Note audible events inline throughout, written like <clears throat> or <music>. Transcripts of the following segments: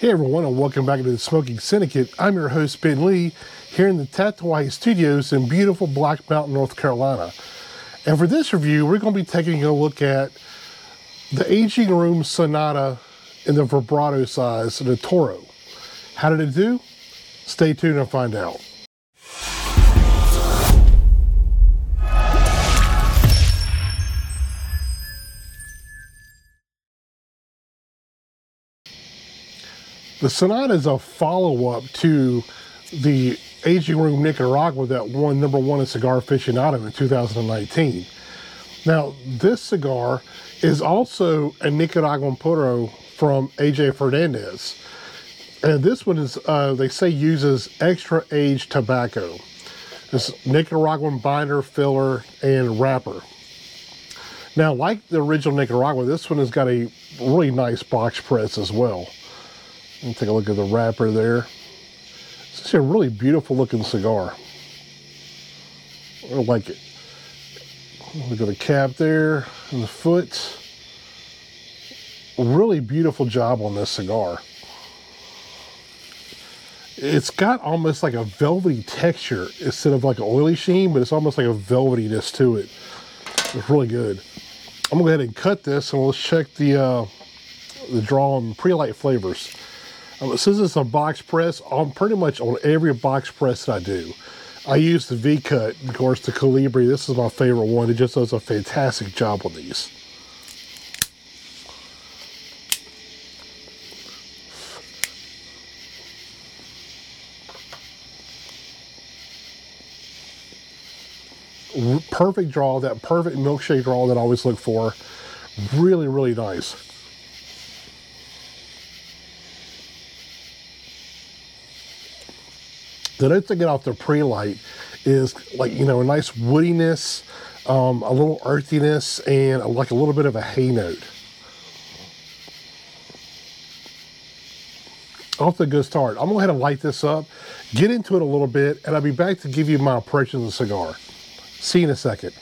Hey everyone, and welcome back to the Smoking Syndicate. I'm your host Ben Lee here in the Tatuaje Studios in beautiful Black Mountain, North Carolina. And for this review, we're going to be taking a look at the Aging Room Sonata in the vibrato size, the Toro. How did it do? Stay tuned and find out. The Sonata is a follow-up to the Aging Room Nicaragua that won number one in Cigar Aficionado in 2019. Now, this cigar is also a Nicaraguan Puro from AJ Fernandez. And this one is, uh, they say, uses extra aged tobacco. This Nicaraguan binder, filler, and wrapper. Now, like the original Nicaragua, this one has got a really nice box press as well. And take a look at the wrapper there. It's a really beautiful looking cigar. I like it. Look at the cap there and the foot. Really beautiful job on this cigar. It's got almost like a velvety texture instead of like an oily sheen, but it's almost like a velvetyness to it. It's really good. I'm gonna go ahead and cut this and let's check the uh, the draw on pre-light flavors. Um, since it's a box press, on pretty much on every box press that I do, I use the V-Cut, of course, the Colibri. This is my favorite one. It just does a fantastic job on these. Perfect draw, that perfect milkshake draw that I always look for. Really, really nice. The notes that get off the pre-light is like, you know, a nice woodiness, um, a little earthiness, and like a little bit of a hay note. Off to a good start. I'm gonna go ahead and light this up, get into it a little bit, and I'll be back to give you my impressions of the cigar. See you in a second.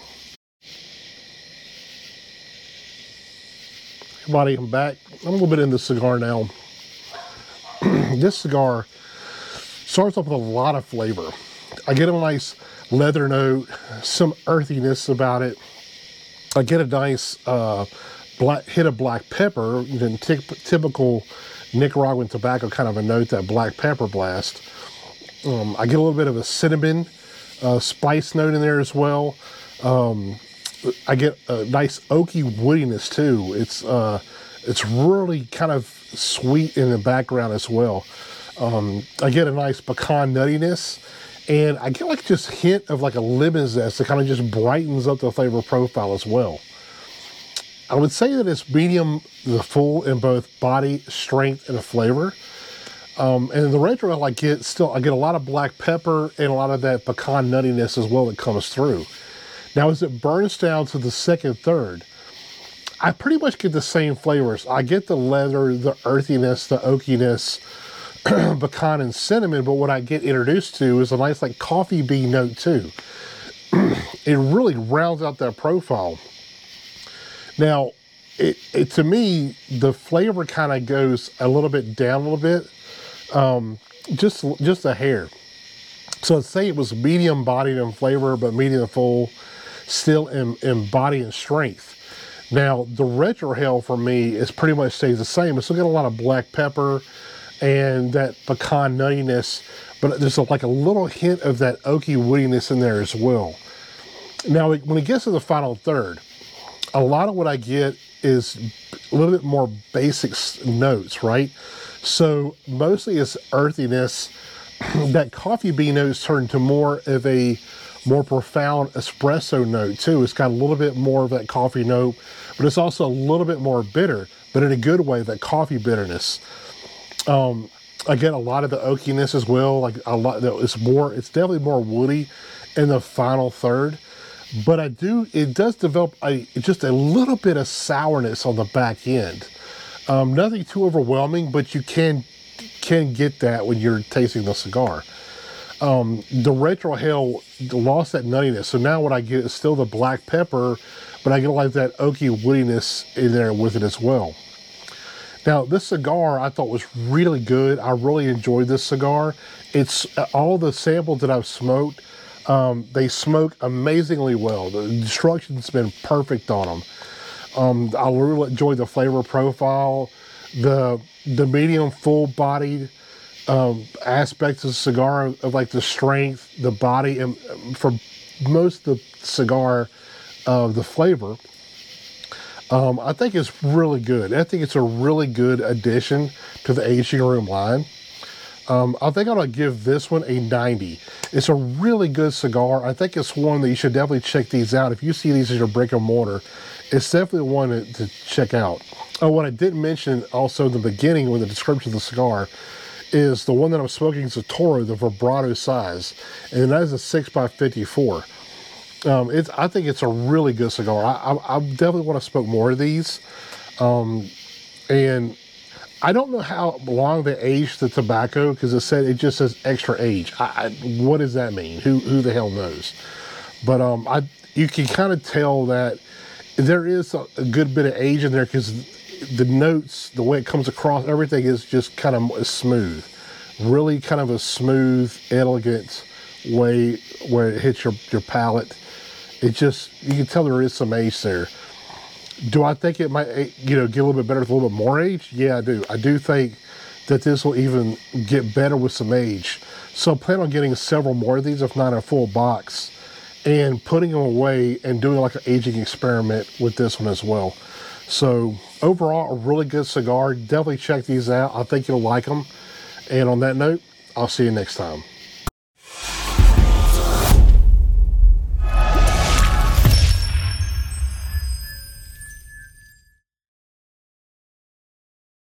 Everybody, I'm back. I'm a little bit in the cigar now. <clears throat> this cigar Starts off with a lot of flavor. I get a nice leather note, some earthiness about it. I get a nice uh, black hit of black pepper, then typical Nicaraguan tobacco kind of a note, that black pepper blast. Um, I get a little bit of a cinnamon uh, spice note in there as well. Um, I get a nice oaky woodiness too. It's uh, it's really kind of sweet in the background as well. Um, I get a nice pecan nuttiness and I get like just hint of like a lemon zest that kind of just brightens up the flavor profile as well. I would say that it's medium the full in both body, strength, and flavor. Um, and the retro, I get still, I get a lot of black pepper and a lot of that pecan nuttiness as well that comes through. Now, as it burns down to the second third, I pretty much get the same flavors. I get the leather, the earthiness, the oakiness, <clears throat> pecan and cinnamon, but what I get introduced to is a nice like coffee bean note too. <clears throat> it really rounds out that profile. Now, it, it to me, the flavor kind of goes a little bit down a little bit, um, just just a hair. So let's say it was medium bodied in flavor, but medium full, still in, in body and strength. Now, the retrohale for me is pretty much stays the same. It's still got a lot of black pepper, and that pecan nuttiness, but there's a, like a little hint of that oaky woodiness in there as well. Now, when it gets to the final third, a lot of what I get is a little bit more basic notes, right? So mostly it's earthiness. <clears throat> that coffee bean notes turn to more of a more profound espresso note too. It's got a little bit more of that coffee note, but it's also a little bit more bitter, but in a good way, that coffee bitterness. Um, again, a lot of the oakiness as well. Like a lot, it's more. It's definitely more woody in the final third. But I do. It does develop a just a little bit of sourness on the back end. Um, nothing too overwhelming, but you can can get that when you're tasting the cigar. Um, the retrohale lost that nuttiness, so now what I get is still the black pepper, but I get like that oaky woodiness in there with it as well. Now, this cigar I thought was really good. I really enjoyed this cigar. It's uh, all the samples that I've smoked. Um, they smoke amazingly well. The instruction's been perfect on them. Um, I really enjoy the flavor profile, the the medium full bodied um, aspects of the cigar of like the strength, the body, and um, for most of the cigar, uh, the flavor. Um, I think it's really good. I think it's a really good addition to the aging room line. Um, I think I'm gonna give this one a 90. It's a really good cigar. I think it's one that you should definitely check these out. If you see these as your brick and mortar, it's definitely one to, to check out. Oh, what I didn't mention also in the beginning with the description of the cigar is the one that I'm smoking is a Toro, the vibrato size, and that is a 6x54. Um, it's, I think it's a really good cigar. I, I, I definitely want to smoke more of these. Um, and I don't know how long they aged the tobacco because it said it just says extra age. I, I, what does that mean? Who who the hell knows? But um, I you can kind of tell that there is a, a good bit of age in there because the notes, the way it comes across, everything is just kind of smooth. Really, kind of a smooth, elegant way where it hits your your palate. It just you can tell there is some age there. Do I think it might, eh, you know, get a little bit better with a little bit more age? Yeah, I do. I do think that this will even get better with some age. So plan on getting several more of these, if not a full box, and putting them away and doing like an aging experiment with this one as well. So overall, a really good cigar. Definitely check these out. I think you'll like them. And on that note, I'll see you next time.